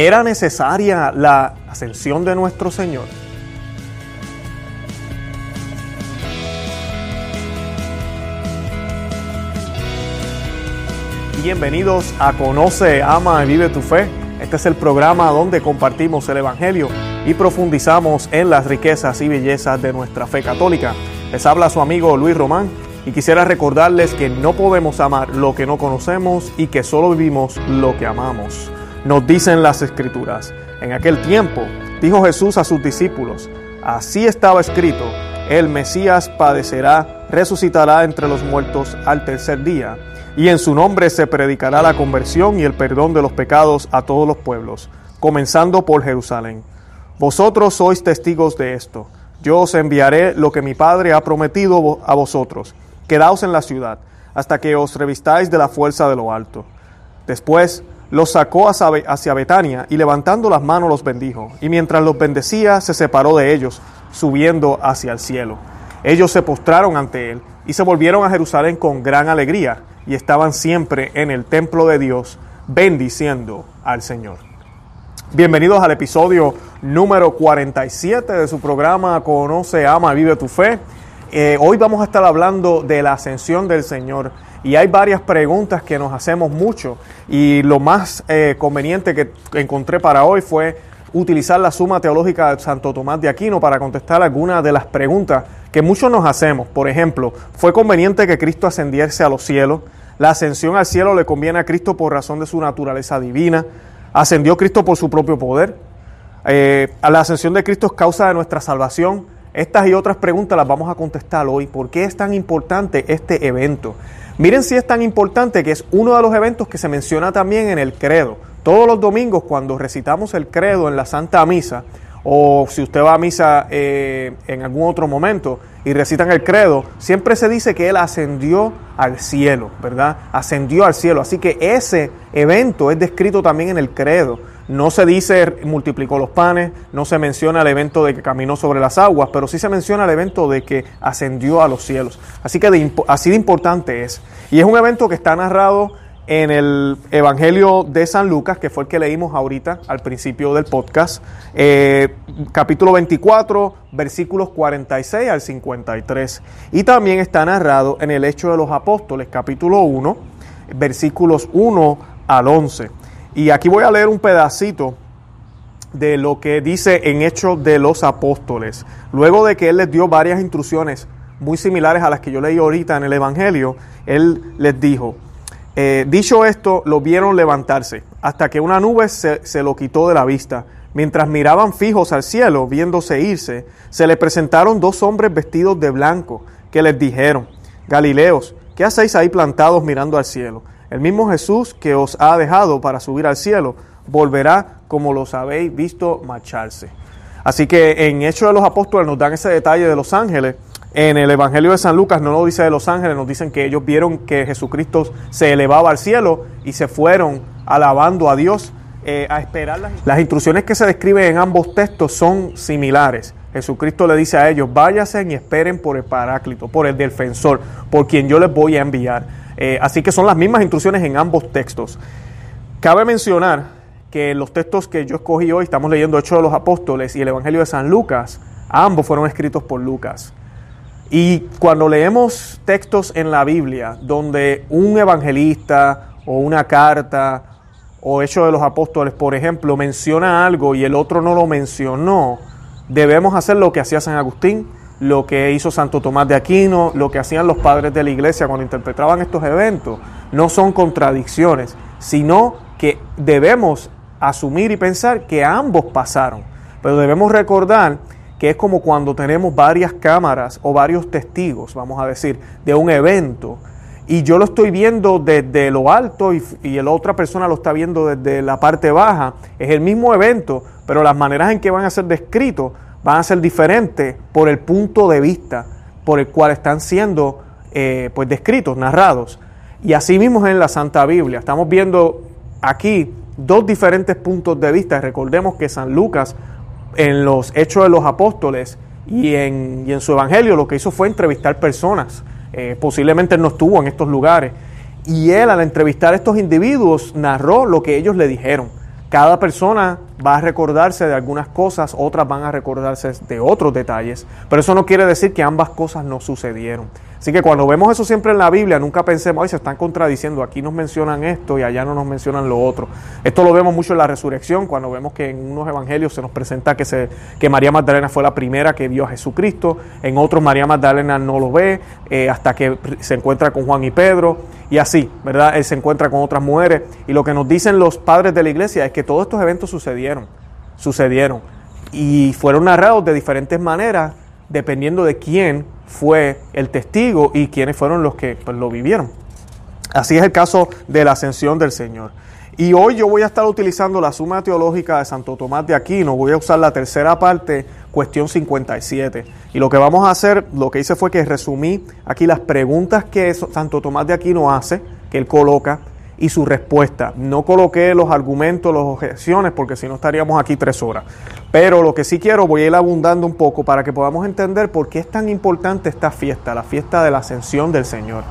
¿Era necesaria la ascensión de nuestro Señor? Bienvenidos a Conoce, Ama y Vive tu Fe. Este es el programa donde compartimos el Evangelio y profundizamos en las riquezas y bellezas de nuestra fe católica. Les habla su amigo Luis Román y quisiera recordarles que no podemos amar lo que no conocemos y que solo vivimos lo que amamos. Nos dicen las escrituras. En aquel tiempo dijo Jesús a sus discípulos, así estaba escrito, el Mesías padecerá, resucitará entre los muertos al tercer día y en su nombre se predicará la conversión y el perdón de los pecados a todos los pueblos, comenzando por Jerusalén. Vosotros sois testigos de esto. Yo os enviaré lo que mi Padre ha prometido a vosotros. Quedaos en la ciudad, hasta que os revistáis de la fuerza de lo alto. Después los sacó hacia Betania y levantando las manos los bendijo. Y mientras los bendecía, se separó de ellos, subiendo hacia el cielo. Ellos se postraron ante él y se volvieron a Jerusalén con gran alegría y estaban siempre en el templo de Dios bendiciendo al Señor. Bienvenidos al episodio número 47 de su programa Conoce, Ama, Vive tu Fe. Eh, hoy vamos a estar hablando de la ascensión del Señor y hay varias preguntas que nos hacemos mucho y lo más eh, conveniente que encontré para hoy fue utilizar la suma teológica de Santo Tomás de Aquino para contestar algunas de las preguntas que muchos nos hacemos. Por ejemplo, ¿fue conveniente que Cristo ascendiese a los cielos? La ascensión al cielo le conviene a Cristo por razón de su naturaleza divina. ¿Ascendió Cristo por su propio poder? Eh, la ascensión de Cristo es causa de nuestra salvación. Estas y otras preguntas las vamos a contestar hoy. ¿Por qué es tan importante este evento? Miren si es tan importante que es uno de los eventos que se menciona también en el credo. Todos los domingos cuando recitamos el credo en la Santa Misa, o si usted va a misa eh, en algún otro momento y recitan el credo, siempre se dice que Él ascendió al cielo, ¿verdad? Ascendió al cielo. Así que ese evento es descrito también en el credo. No se dice multiplicó los panes, no se menciona el evento de que caminó sobre las aguas, pero sí se menciona el evento de que ascendió a los cielos. Así que así de importante es. Y es un evento que está narrado en el Evangelio de San Lucas, que fue el que leímos ahorita al principio del podcast, eh, capítulo 24, versículos 46 al 53. Y también está narrado en el Hecho de los Apóstoles, capítulo 1, versículos 1 al 11. Y aquí voy a leer un pedacito de lo que dice en Hechos de los Apóstoles. Luego de que Él les dio varias instrucciones muy similares a las que yo leí ahorita en el Evangelio, Él les dijo, eh, dicho esto, lo vieron levantarse, hasta que una nube se, se, lo quitó de la vista. Mientras miraban fijos al cielo, viéndose irse, se les presentaron dos hombres vestidos de blanco, que les dijeron, Galileos, ¿qué hacéis ahí plantados mirando al cielo? El mismo Jesús que os ha dejado para subir al cielo, volverá como los habéis visto marcharse. Así que en Hechos de los Apóstoles nos dan ese detalle de los ángeles, en el Evangelio de San Lucas no lo dice de los ángeles, nos dicen que ellos vieron que Jesucristo se elevaba al cielo y se fueron alabando a Dios eh, a esperar las... las instrucciones que se describen en ambos textos son similares. Jesucristo le dice a ellos, váyanse y esperen por el Paráclito, por el defensor, por quien yo les voy a enviar. Eh, así que son las mismas instrucciones en ambos textos. Cabe mencionar que los textos que yo escogí hoy, estamos leyendo Hechos de los Apóstoles y el Evangelio de San Lucas, ambos fueron escritos por Lucas. Y cuando leemos textos en la Biblia donde un evangelista o una carta o Hechos de los Apóstoles, por ejemplo, menciona algo y el otro no lo mencionó, debemos hacer lo que hacía San Agustín, lo que hizo Santo Tomás de Aquino, lo que hacían los padres de la iglesia cuando interpretaban estos eventos. No son contradicciones, sino que debemos asumir y pensar que ambos pasaron. Pero debemos recordar que es como cuando tenemos varias cámaras o varios testigos, vamos a decir, de un evento, y yo lo estoy viendo desde lo alto y, la otra persona lo está viendo desde la parte baja, es el mismo evento, pero las maneras en que van a ser descritos van a ser diferentes por el punto de vista por el cual están siendo eh, pues descritos, narrados. Y así mismo en la Santa Biblia. Estamos viendo aquí dos diferentes puntos de vista. Recordemos que San Lucas en los Hechos de los Apóstoles y en, en su Evangelio lo que hizo fue entrevistar personas. Eh, posiblemente no estuvo en estos lugares. Y él al entrevistar a estos individuos narró lo que ellos le dijeron. Cada persona va a recordarse de algunas cosas, otras van a recordarse de otros detalles, pero eso no quiere decir que ambas cosas no sucedieron. Así que cuando vemos eso siempre en la Biblia, nunca pensemos, ay, se están contradiciendo, aquí nos mencionan esto y allá no nos mencionan lo otro. Esto lo vemos mucho en la resurrección, cuando vemos que en unos evangelios se nos presenta que, se, que María Magdalena fue la primera que vio a Jesucristo, en otros María Magdalena no lo ve eh, hasta que se encuentra con Juan y Pedro, y así, ¿verdad? Él se encuentra con otras mujeres, y lo que nos dicen los padres de la iglesia es que todos estos eventos sucedieron, sucedieron, y fueron narrados de diferentes maneras, dependiendo de quién fue el testigo y quiénes fueron los que pues, lo vivieron. Así es el caso de la ascensión del Señor. Y hoy yo voy a estar utilizando la suma teológica de Santo Tomás de Aquino, voy a usar la tercera parte, cuestión 57. Y lo que vamos a hacer, lo que hice fue que resumí aquí las preguntas que Santo Tomás de Aquino hace, que él coloca, y su respuesta. No coloqué los argumentos, las objeciones, porque si no estaríamos aquí tres horas. Pero lo que sí quiero, voy a ir abundando un poco para que podamos entender por qué es tan importante esta fiesta, la fiesta de la ascensión del Señor.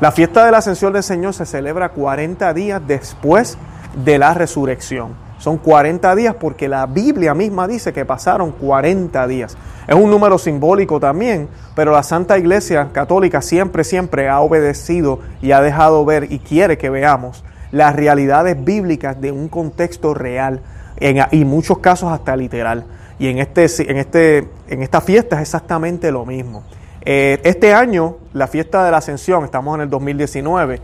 La fiesta de la ascensión del Señor se celebra 40 días después de la resurrección. Son 40 días porque la Biblia misma dice que pasaron 40 días. Es un número simbólico también, pero la Santa Iglesia Católica siempre, siempre ha obedecido y ha dejado ver y quiere que veamos las realidades bíblicas de un contexto real en, y muchos casos hasta literal. Y en, este, en, este, en esta fiesta es exactamente lo mismo. Eh, este año, la fiesta de la Ascensión, estamos en el 2019,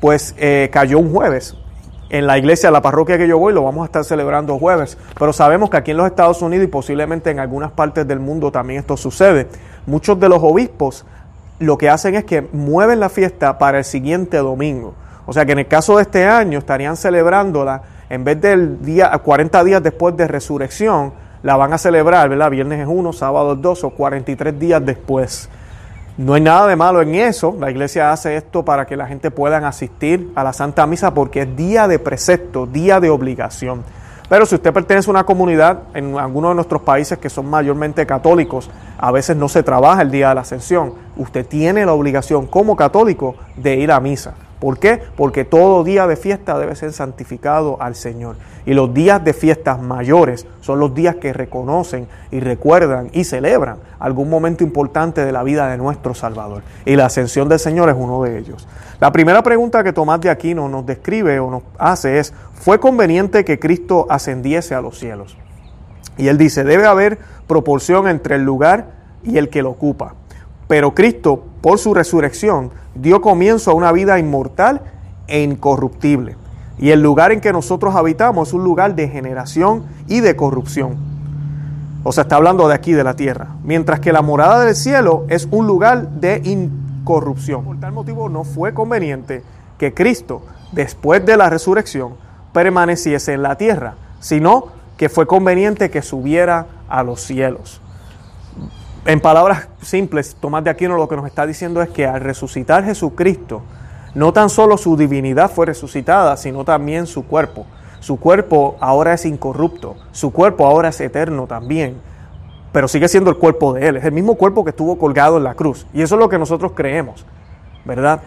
pues eh, cayó un jueves en la iglesia, la parroquia que yo voy, lo vamos a estar celebrando jueves. Pero sabemos que aquí en los Estados Unidos y posiblemente en algunas partes del mundo también esto sucede. Muchos de los obispos lo que hacen es que mueven la fiesta para el siguiente domingo. O sea que en el caso de este año estarían celebrándola en vez del día 40 días después de resurrección, la van a celebrar, ¿verdad? Viernes es uno, sábado es dos o 43 días después. No hay nada de malo en eso. La iglesia hace esto para que la gente pueda asistir a la Santa Misa porque es día de precepto, día de obligación. Pero si usted pertenece a una comunidad en algunos de nuestros países que son mayormente católicos, a veces no se trabaja el día de la ascensión. Usted tiene la obligación como católico de ir a misa. ¿Por qué? Porque todo día de fiesta debe ser santificado al Señor. Y los días de fiestas mayores son los días que reconocen y recuerdan y celebran algún momento importante de la vida de nuestro Salvador. Y la ascensión del Señor es uno de ellos. La primera pregunta que Tomás de Aquino nos describe o nos hace es, ¿fue conveniente que Cristo ascendiese a los cielos? Y él dice, debe haber proporción entre el lugar y el que lo ocupa. Pero Cristo, por su resurrección, dio comienzo a una vida inmortal e incorruptible. Y el lugar en que nosotros habitamos es un lugar de generación y de corrupción. O sea, está hablando de aquí, de la tierra. Mientras que la morada del cielo es un lugar de incorrupción. Por tal motivo no fue conveniente que Cristo, después de la resurrección, permaneciese en la tierra, sino que fue conveniente que subiera a los cielos. En palabras simples, Tomás de Aquino lo que nos está diciendo es que al resucitar Jesucristo, no tan solo su divinidad fue resucitada, sino también su cuerpo. Su cuerpo ahora es incorrupto, su cuerpo ahora es eterno también, pero sigue siendo el cuerpo de Él, es el mismo cuerpo que estuvo colgado en la cruz. Y eso es lo que nosotros creemos, ¿verdad?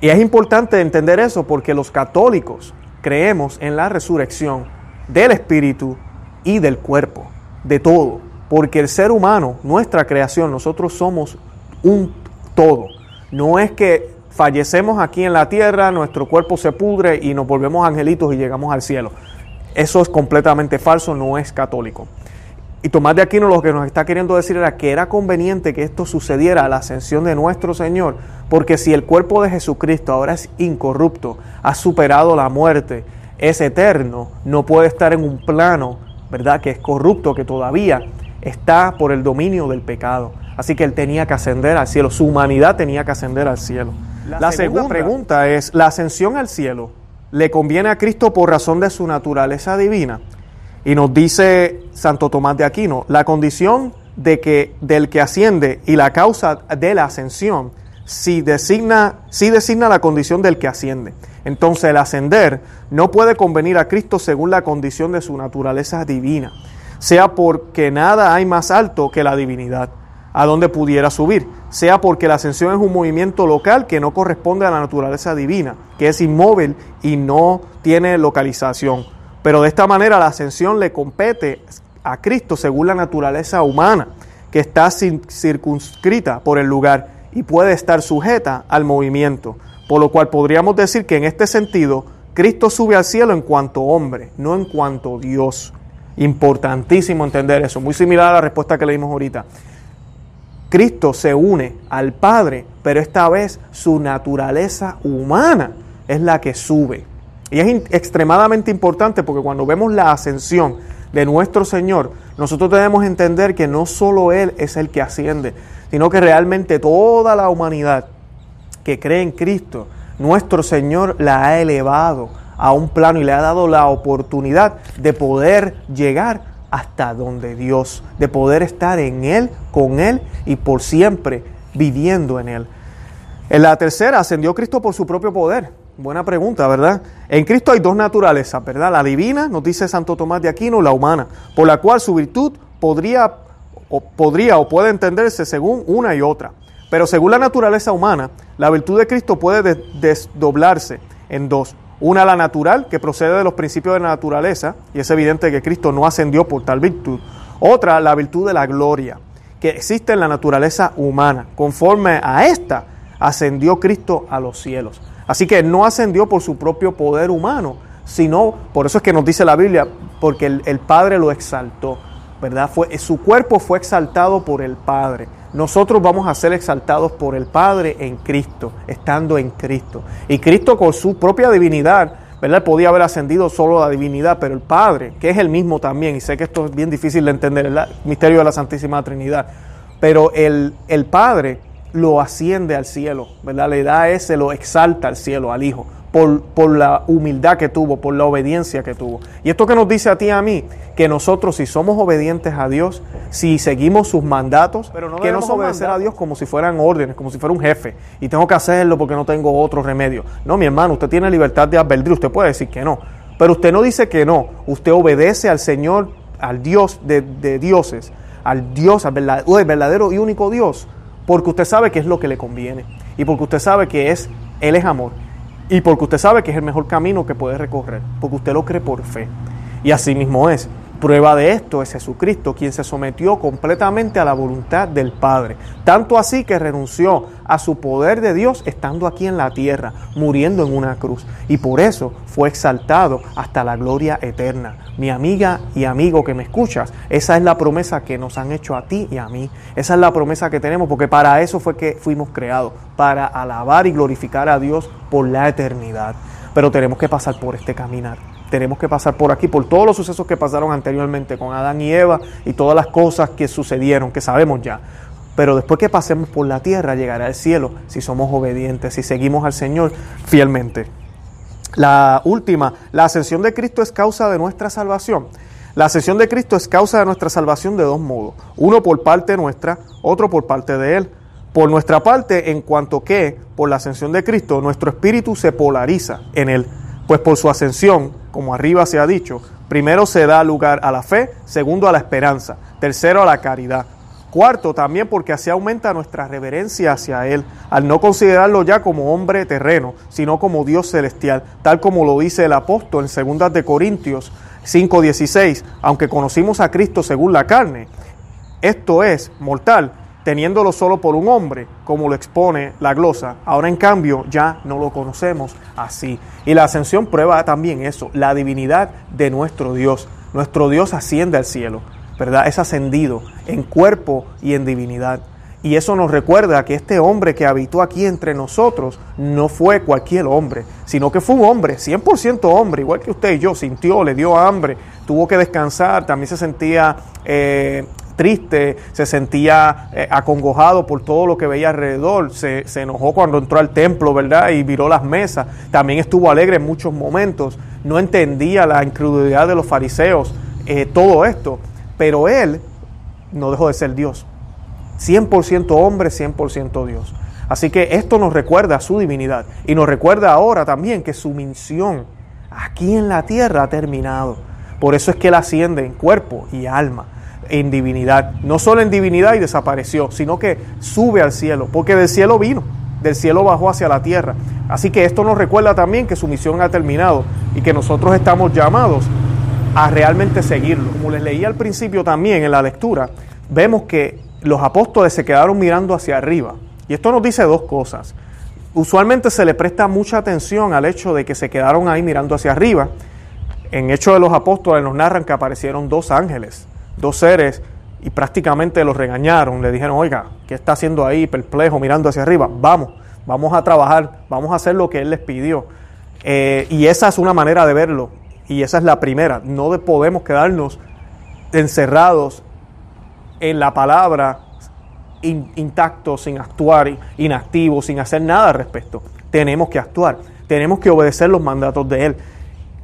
Y es importante entender eso porque los católicos creemos en la resurrección del espíritu y del cuerpo, de todo. Porque el ser humano, nuestra creación, nosotros somos un todo. No es que fallecemos aquí en la tierra, nuestro cuerpo se pudre y nos volvemos angelitos y llegamos al cielo. Eso es completamente falso, no es católico. Y Tomás de Aquino lo que nos está queriendo decir era que era conveniente que esto sucediera a la ascensión de nuestro Señor, porque si el cuerpo de Jesucristo ahora es incorrupto, ha superado la muerte, es eterno, no puede estar en un plano, ¿verdad?, que es corrupto, que todavía está por el dominio del pecado. Así que él tenía que ascender al cielo, su humanidad tenía que ascender al cielo. La, segunda, pregunta es, ¿la ascensión al cielo le conviene a Cristo por razón de su naturaleza divina? Y nos dice Santo Tomás de Aquino, la condición de que, del que asciende y la causa de la ascensión si designa, si designa la condición del que asciende. Entonces el ascender no puede convenir a Cristo según la condición de su naturaleza divina sea porque nada hay más alto que la divinidad, a donde pudiera subir, sea porque la ascensión es un movimiento local que no corresponde a la naturaleza divina, que es inmóvil y no tiene localización, Pero de esta manera la ascensión le compete a Cristo según la naturaleza humana, que está circunscrita por el lugar y puede estar sujeta al movimiento. Por lo cual podríamos decir que en este sentido, Cristo sube al cielo en cuanto hombre, no en cuanto Dios. Importantísimo entender eso, muy similar a la respuesta que leímos ahorita. Cristo se une al Padre, pero esta vez su naturaleza humana es la que sube. Y es extremadamente importante porque cuando vemos la ascensión de nuestro Señor, nosotros debemos entender que no solo Él es el que asciende, sino que realmente toda la humanidad que cree en Cristo, nuestro Señor la ha elevado a un plano y le ha dado la oportunidad de poder llegar hasta donde Dios, de poder estar en Él, con Él y por siempre viviendo en Él. En la tercera, ascendió Cristo por su propio poder. Buena pregunta, ¿verdad? En Cristo hay dos naturalezas, ¿verdad? La divina, nos dice Santo Tomás de Aquino, la humana, por la cual su virtud podría o, podría, o puede entenderse según una y otra. Pero según la naturaleza humana, la virtud de Cristo puede desdoblarse en dos. Una la natural, que procede de los principios de la naturaleza, y es evidente que Cristo no ascendió por tal virtud. Otra, la virtud de la gloria, que existe en la naturaleza humana. Conforme a esta, ascendió Cristo a los cielos. Así que no ascendió por su propio poder humano, sino, por eso es que nos dice la Biblia, porque el, el Padre lo exaltó, ¿verdad? Fue, su cuerpo fue exaltado por el Padre nosotros vamos a ser exaltados por el Padre en Cristo, estando en Cristo. Y Cristo con su propia divinidad, ¿verdad? Podía haber ascendido solo la divinidad, pero el Padre, que es el mismo también, y sé que esto es bien difícil de entender, el misterio de la Santísima Trinidad, pero el, el Padre lo asciende al cielo, ¿verdad? Le da ese, lo exalta al cielo, al Hijo por, la humildad que tuvo, por la obediencia que tuvo. Y esto que nos dice a ti y a mí, que nosotros si somos obedientes a Dios, si seguimos sus mandatos, pero no que no obedecer a Dios como si fueran órdenes, como si fuera un jefe, y tengo que hacerlo porque no tengo otro remedio. No, mi hermano, usted tiene libertad de albedrío, usted puede decir que no, pero usted no dice que no, usted obedece al Señor, al Dios de, dioses, al Dios, al verdadero y único Dios, porque usted sabe que es lo que le conviene, y porque usted sabe que es, Él es amor y porque usted sabe que es el mejor camino que puede recorrer, porque usted lo cree por fe. Y así mismo es. Prueba de esto es Jesucristo, quien se sometió completamente a la voluntad del Padre, tanto así que renunció a su poder de Dios estando aquí en la tierra, muriendo en una cruz, y por eso fue exaltado hasta la gloria eterna. Mi amiga y amigo que me escuchas, esa es la promesa que nos han hecho a ti y a mí, esa es la promesa que tenemos, porque para eso fue que fuimos creados, para alabar y glorificar a Dios por la eternidad. Pero tenemos que pasar por este caminar tenemos que pasar por aquí, por todos los sucesos que pasaron anteriormente con Adán y Eva y todas las cosas que sucedieron, que sabemos ya. Pero después que pasemos por la tierra, llegará el cielo si somos obedientes, si seguimos al Señor fielmente. La última, la ascensión de Cristo es causa de nuestra salvación. La ascensión de Cristo es causa de nuestra salvación de dos modos. Uno por parte nuestra, otro por parte de Él. Por nuestra parte, en cuanto que, por la ascensión de Cristo, nuestro espíritu se polariza en Él. Pues por su ascensión, como arriba se ha dicho, primero se da lugar a la fe, segundo a la esperanza, tercero a la caridad. Cuarto, también porque así aumenta nuestra reverencia hacia Él, al no considerarlo ya como hombre terreno, sino como Dios celestial, tal como lo dice el apóstol en 2 de Corintios 5:16, aunque conocimos a Cristo según la carne, esto es mortal, teniéndolo solo por un hombre, como lo expone la glosa. Ahora en cambio ya no lo conocemos así. Y la ascensión prueba también eso, la divinidad de nuestro Dios. Nuestro Dios asciende al cielo, ¿verdad? Es ascendido en cuerpo y en divinidad. Y eso nos recuerda que este hombre que habitó aquí entre nosotros no fue cualquier hombre, sino que fue un hombre, 100% hombre, igual que usted y yo, sintió, le dio hambre, tuvo que descansar, también se sentía eh, triste, se sentía eh, acongojado por todo lo que veía alrededor, se, enojó cuando entró al templo, ¿verdad? Y viró las mesas, también estuvo alegre en muchos momentos, no entendía la incredulidad de los fariseos, eh, todo esto, pero él no dejó de ser Dios, 100% hombre, 100% Dios. Así que esto nos recuerda su divinidad y nos recuerda ahora también que su misión aquí en la tierra ha terminado. Por eso es que él asciende en cuerpo y alma en divinidad. No solo en divinidad y desapareció, sino que sube al cielo, porque del cielo vino, del cielo bajó hacia la tierra. Así que esto nos recuerda también que su misión ha terminado y que nosotros estamos llamados a realmente seguirlo. Como les leí al principio también en la lectura, vemos que los apóstoles se quedaron mirando hacia arriba. Y esto nos dice dos cosas. Usualmente se le presta mucha atención al hecho de que se quedaron ahí mirando hacia arriba. En Hechos de los Apóstoles nos narran que aparecieron dos ángeles, dos seres, y prácticamente los regañaron. Le dijeron, oiga, ¿qué está haciendo ahí perplejo mirando hacia arriba? Vamos, vamos a trabajar, vamos a hacer lo que Él les pidió. Eh, y esa es una manera de verlo. Y esa es la primera. No podemos quedarnos encerrados en la palabra intactos, sin actuar, inactivos, sin hacer nada al respecto. Tenemos que actuar. Tenemos que obedecer los mandatos de Él.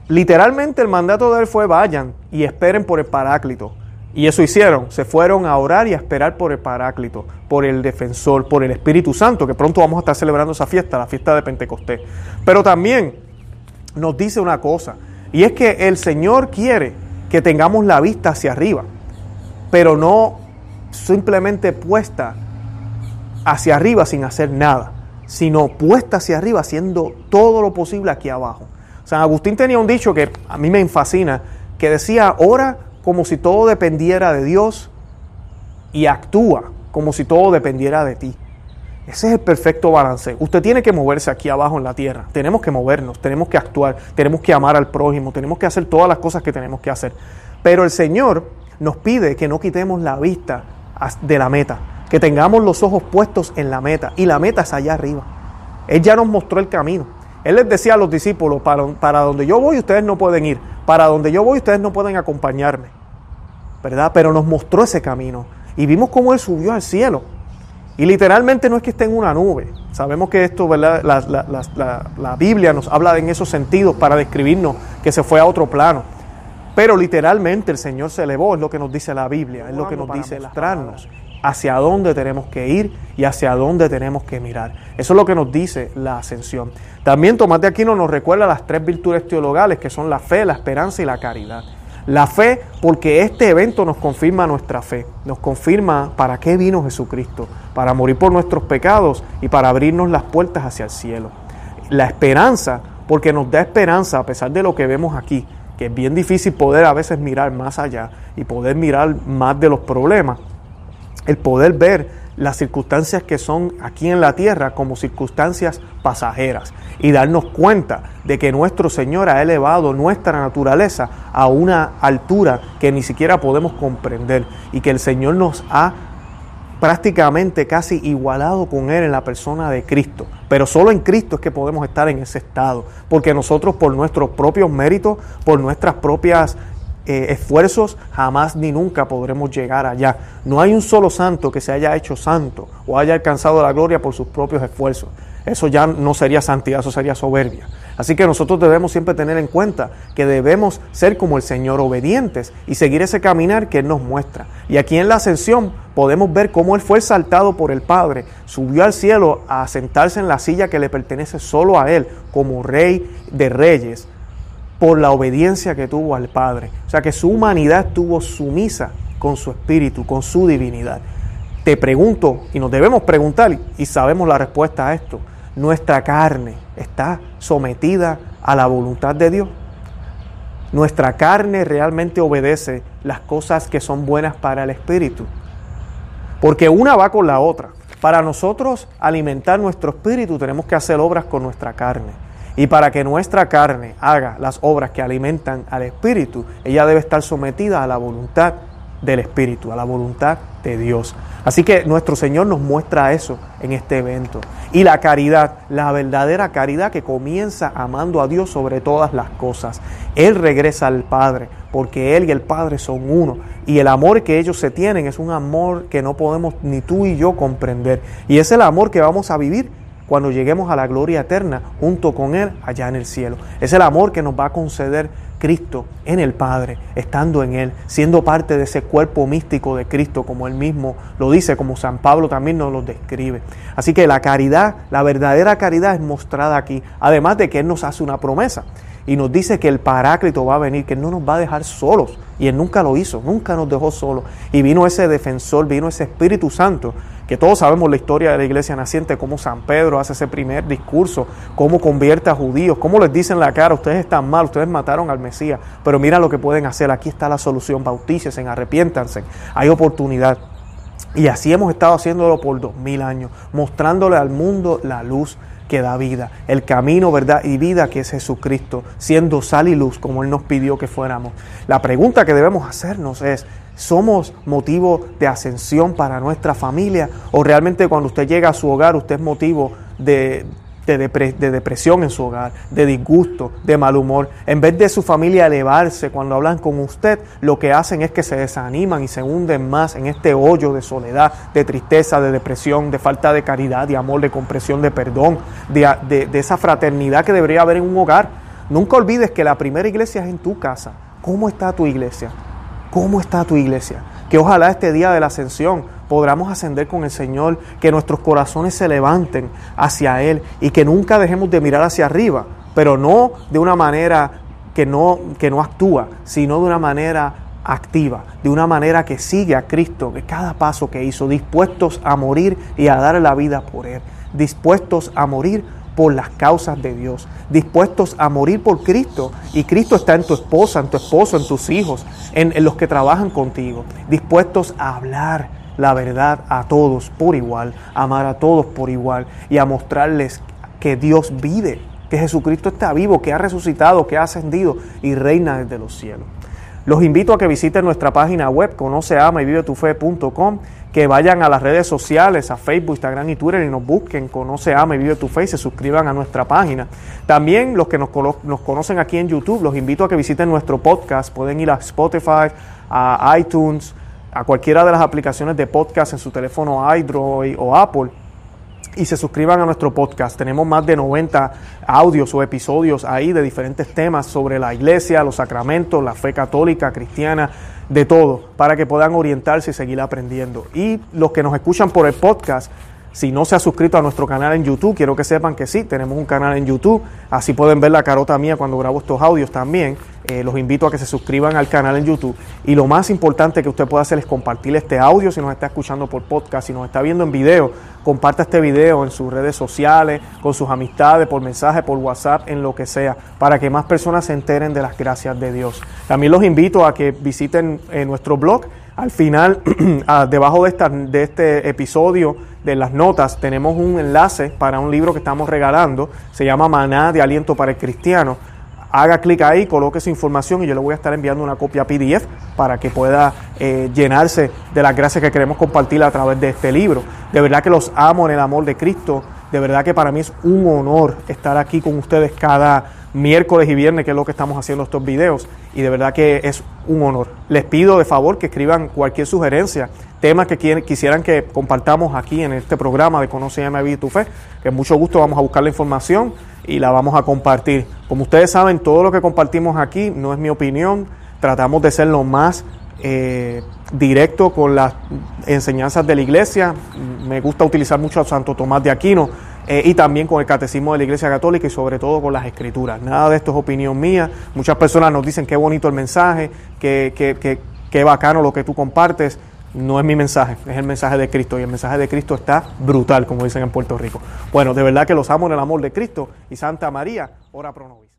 Literalmente el mandato de Él fue vayan y esperen por el Paráclito. Y eso hicieron, se fueron a orar y a esperar por el Paráclito, por el defensor, por el Espíritu Santo, que pronto vamos a estar celebrando esa fiesta, la fiesta de Pentecostés. Pero también nos dice una cosa, y es que el Señor quiere que tengamos la vista hacia arriba, pero no simplemente puesta hacia arriba sin hacer nada, sino puesta hacia arriba haciendo todo lo posible aquí abajo. San Agustín tenía un dicho que a mí me fascina, que decía, ora como si todo dependiera de Dios y actúa como si todo dependiera de ti. Ese es el perfecto balance. Usted tiene que moverse aquí abajo en la tierra. Tenemos que movernos, tenemos que actuar, tenemos que amar al prójimo, tenemos que hacer todas las cosas que tenemos que hacer. Pero el Señor nos pide que no quitemos la vista de la meta, que tengamos los ojos puestos en la meta. Y la meta es allá arriba. Él ya nos mostró el camino. Él les decía a los discípulos, para, para donde yo voy ustedes no pueden ir, para donde yo voy ustedes no pueden acompañarme. ¿Verdad? Pero nos mostró ese camino. Y vimos cómo Él subió al cielo y literalmente no es que esté en una nube. Sabemos que esto, ¿verdad? La, Biblia nos habla en esos sentidos para describirnos que se fue a otro plano. Pero literalmente el Señor se elevó, es lo que nos dice la Biblia, es lo que nos dice mostrarnos hacia dónde tenemos que ir y hacia dónde tenemos que mirar. Eso es lo que nos dice la ascensión. También Tomás de Aquino nos recuerda las tres virtudes teologales que son la fe, la esperanza y la caridad. La fe, porque este evento nos confirma nuestra fe, nos confirma para qué vino Jesucristo, para morir por nuestros pecados y para abrirnos las puertas hacia el cielo. La esperanza, porque nos da esperanza a pesar de lo que vemos aquí, que es bien difícil poder a veces mirar más allá y poder mirar más de los problemas. El poder ver las circunstancias que son aquí en la tierra como circunstancias pasajeras y darnos cuenta de que nuestro Señor ha elevado nuestra naturaleza a una altura que ni siquiera podemos comprender y que el Señor nos ha prácticamente casi igualado con Él en la persona de Cristo. Pero solo en Cristo es que podemos estar en ese estado, porque nosotros por nuestros propios méritos, por nuestras propias eh, esfuerzos, jamás ni nunca podremos llegar allá. No hay un solo santo que se haya hecho santo o haya alcanzado la gloria por sus propios esfuerzos. Eso ya no sería santidad, eso sería soberbia. Así que nosotros debemos siempre tener en cuenta que debemos ser como el Señor, obedientes y seguir ese caminar que Él nos muestra. Y aquí en la ascensión podemos ver cómo Él fue exaltado por el Padre, subió al cielo a sentarse en la silla que le pertenece solo a Él como Rey de Reyes por la obediencia que tuvo al Padre. O sea que su humanidad estuvo sumisa con su espíritu, con su divinidad. Te pregunto, y nos debemos preguntar, y sabemos la respuesta a esto, ¿nuestra carne está sometida a la voluntad de Dios? ¿Nuestra carne realmente obedece las cosas que son buenas para el espíritu? Porque una va con la otra. Para nosotros alimentar nuestro espíritu tenemos que hacer obras con nuestra carne. Y para que nuestra carne haga las obras que alimentan al Espíritu, ella debe estar sometida a la voluntad del Espíritu, a la voluntad de Dios. Así que nuestro Señor nos muestra eso en este evento. Y la caridad, la verdadera caridad que comienza amando a Dios sobre todas las cosas. Él regresa al Padre, porque Él y el Padre son uno. Y el amor que ellos se tienen es un amor que no podemos ni tú y yo comprender. Y es el amor que vamos a vivir cuando lleguemos a la gloria eterna junto con Él allá en el cielo. Es el amor que nos va a conceder Cristo en el Padre, estando en Él, siendo parte de ese cuerpo místico de Cristo, como Él mismo lo dice, como San Pablo también nos lo describe. Así que la caridad, la verdadera caridad es mostrada aquí, además de que Él nos hace una promesa y nos dice que el Paráclito va a venir, que no nos va a dejar solos. Y Él nunca lo hizo, nunca nos dejó solos. Y vino ese defensor, vino ese Espíritu Santo que todos sabemos la historia de la iglesia naciente, cómo San Pedro hace ese primer discurso, cómo convierte a judíos, cómo les dicen la cara, ustedes están mal, ustedes mataron al Mesías, pero mira lo que pueden hacer, aquí está la solución, bautícesen, arrepiéntanse, hay oportunidad. Y así hemos estado haciéndolo por dos mil años, mostrándole al mundo la luz que da vida, el camino, verdad y vida que es Jesucristo, siendo sal y luz como Él nos pidió que fuéramos. La pregunta que debemos hacernos es, ¿somos motivo de ascensión para nuestra familia o realmente cuando usted llega a su hogar usted es motivo de, de, depresión en su hogar, de disgusto, de mal humor. En vez de su familia elevarse cuando hablan con usted, lo que hacen es que se desaniman y se hunden más en este hoyo de soledad, de tristeza, de depresión, de falta de caridad, de amor, de compresión, de perdón, de, de esa fraternidad que debería haber en un hogar. Nunca olvides que la primera iglesia es en tu casa. ¿Cómo está tu iglesia? ¿Cómo está tu iglesia? Que ojalá este día de la ascensión podamos ascender con el Señor, que nuestros corazones se levanten hacia Él y que nunca dejemos de mirar hacia arriba, pero no de una manera que no, que no actúa, sino de una manera activa, de una manera que sigue a Cristo, que cada paso que hizo, dispuestos a morir y a dar la vida por Él, dispuestos a morir por las causas de Dios, dispuestos a morir por Cristo. Y Cristo está en tu esposa, en tu esposo, en tus hijos, en, los que trabajan contigo, dispuestos a hablar la verdad a todos por igual, amar a todos por igual y a mostrarles que Dios vive, que Jesucristo está vivo, que ha resucitado, que ha ascendido y reina desde los cielos. Los invito a que visiten nuestra página web, conoce, ama y vive tu fe.com, que vayan a las redes sociales, a Facebook, Instagram y Twitter y nos busquen, conoce, ama y vive tu fe y se suscriban a nuestra página. También los que nos, nos conocen aquí en YouTube, los invito a que visiten nuestro podcast, pueden ir a Spotify, a iTunes, a cualquiera de las aplicaciones de podcast en su teléfono Android o Apple y se suscriban a nuestro podcast. Tenemos más de 90 audios o episodios ahí de diferentes temas sobre la iglesia, los sacramentos, la fe católica, cristiana, de todo, para que puedan orientarse y seguir aprendiendo. Y los que nos escuchan por el podcast, si no se ha suscrito a nuestro canal en YouTube, quiero que sepan que sí, tenemos un canal en YouTube, así pueden ver la carota mía cuando grabo estos audios también. Eh, los invito a que se suscriban al canal en YouTube. Y lo más importante que usted puede hacer es compartir este audio si nos está escuchando por podcast, si nos está viendo en video, comparta este video en sus redes sociales, con sus amistades, por mensaje, por WhatsApp, en lo que sea, para que más personas se enteren de las gracias de Dios. También los invito a que visiten eh, nuestro blog al final, debajo de, de este episodio, de las notas, tenemos un enlace para un libro que estamos regalando. Se llama Maná de Aliento para el Cristiano. Haga clic ahí, coloque su información y yo le voy a estar enviando una copia PDF para que pueda eh, llenarse de las gracias que queremos compartir a través de este libro. De verdad que los amo en el amor de Cristo. De verdad que para mí es un honor estar aquí con ustedes cada miércoles y viernes, que es lo que estamos haciendo estos videos, y de verdad que es un honor. Les pido de favor que escriban cualquier sugerencia, temas que quisieran que compartamos aquí en este programa de Conoce y Vive tu Fe, que mucho gusto vamos a buscar la información y la vamos a compartir. Como ustedes saben, todo lo que compartimos aquí no es mi opinión, tratamos de ser lo más eh, directo con las enseñanzas de la iglesia. Me gusta utilizar mucho a Santo Tomás de Aquino eh, y también con el catecismo de la Iglesia Católica y sobre todo con las escrituras. Nada de esto es opinión mía. Muchas personas nos dicen qué bonito el mensaje, qué, qué, qué, bacano lo que tú compartes. No es mi mensaje, es el mensaje de Cristo y el mensaje de Cristo está brutal, como dicen en Puerto Rico. Bueno, de verdad que los amo en el amor de Cristo y Santa María, ora pro nobis.